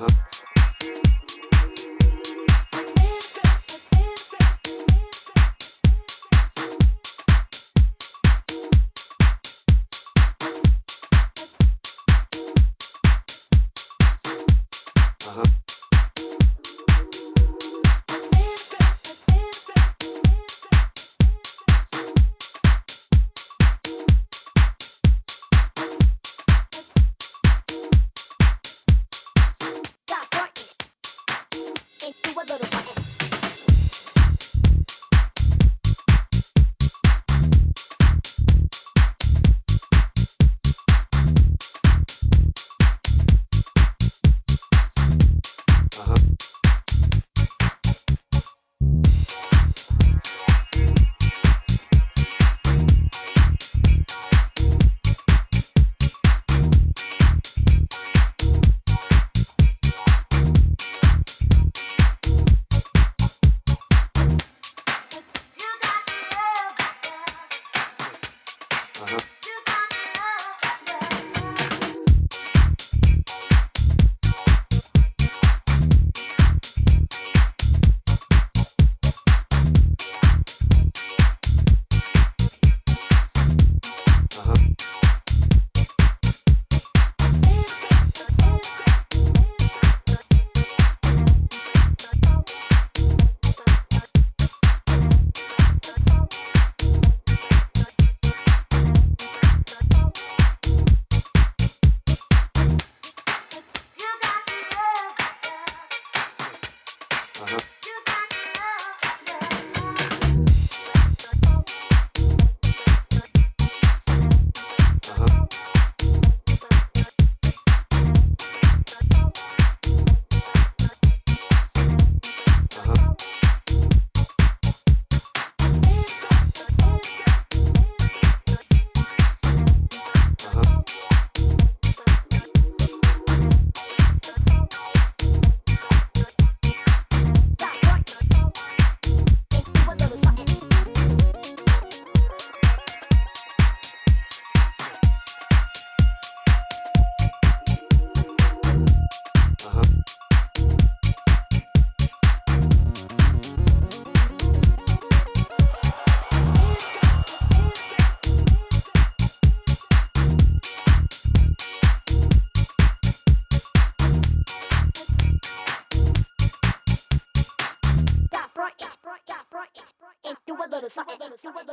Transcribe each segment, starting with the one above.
Uh-huh.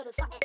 little something.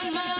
on my